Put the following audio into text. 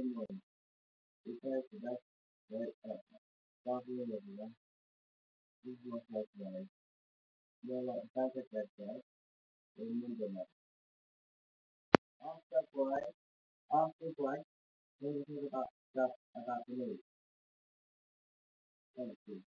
Good morning. We pray for that right uh, Father of everyone. This is what I No You're like a perfect that Remember that. After break, after break, we will talk about stuff about the news. Thank you.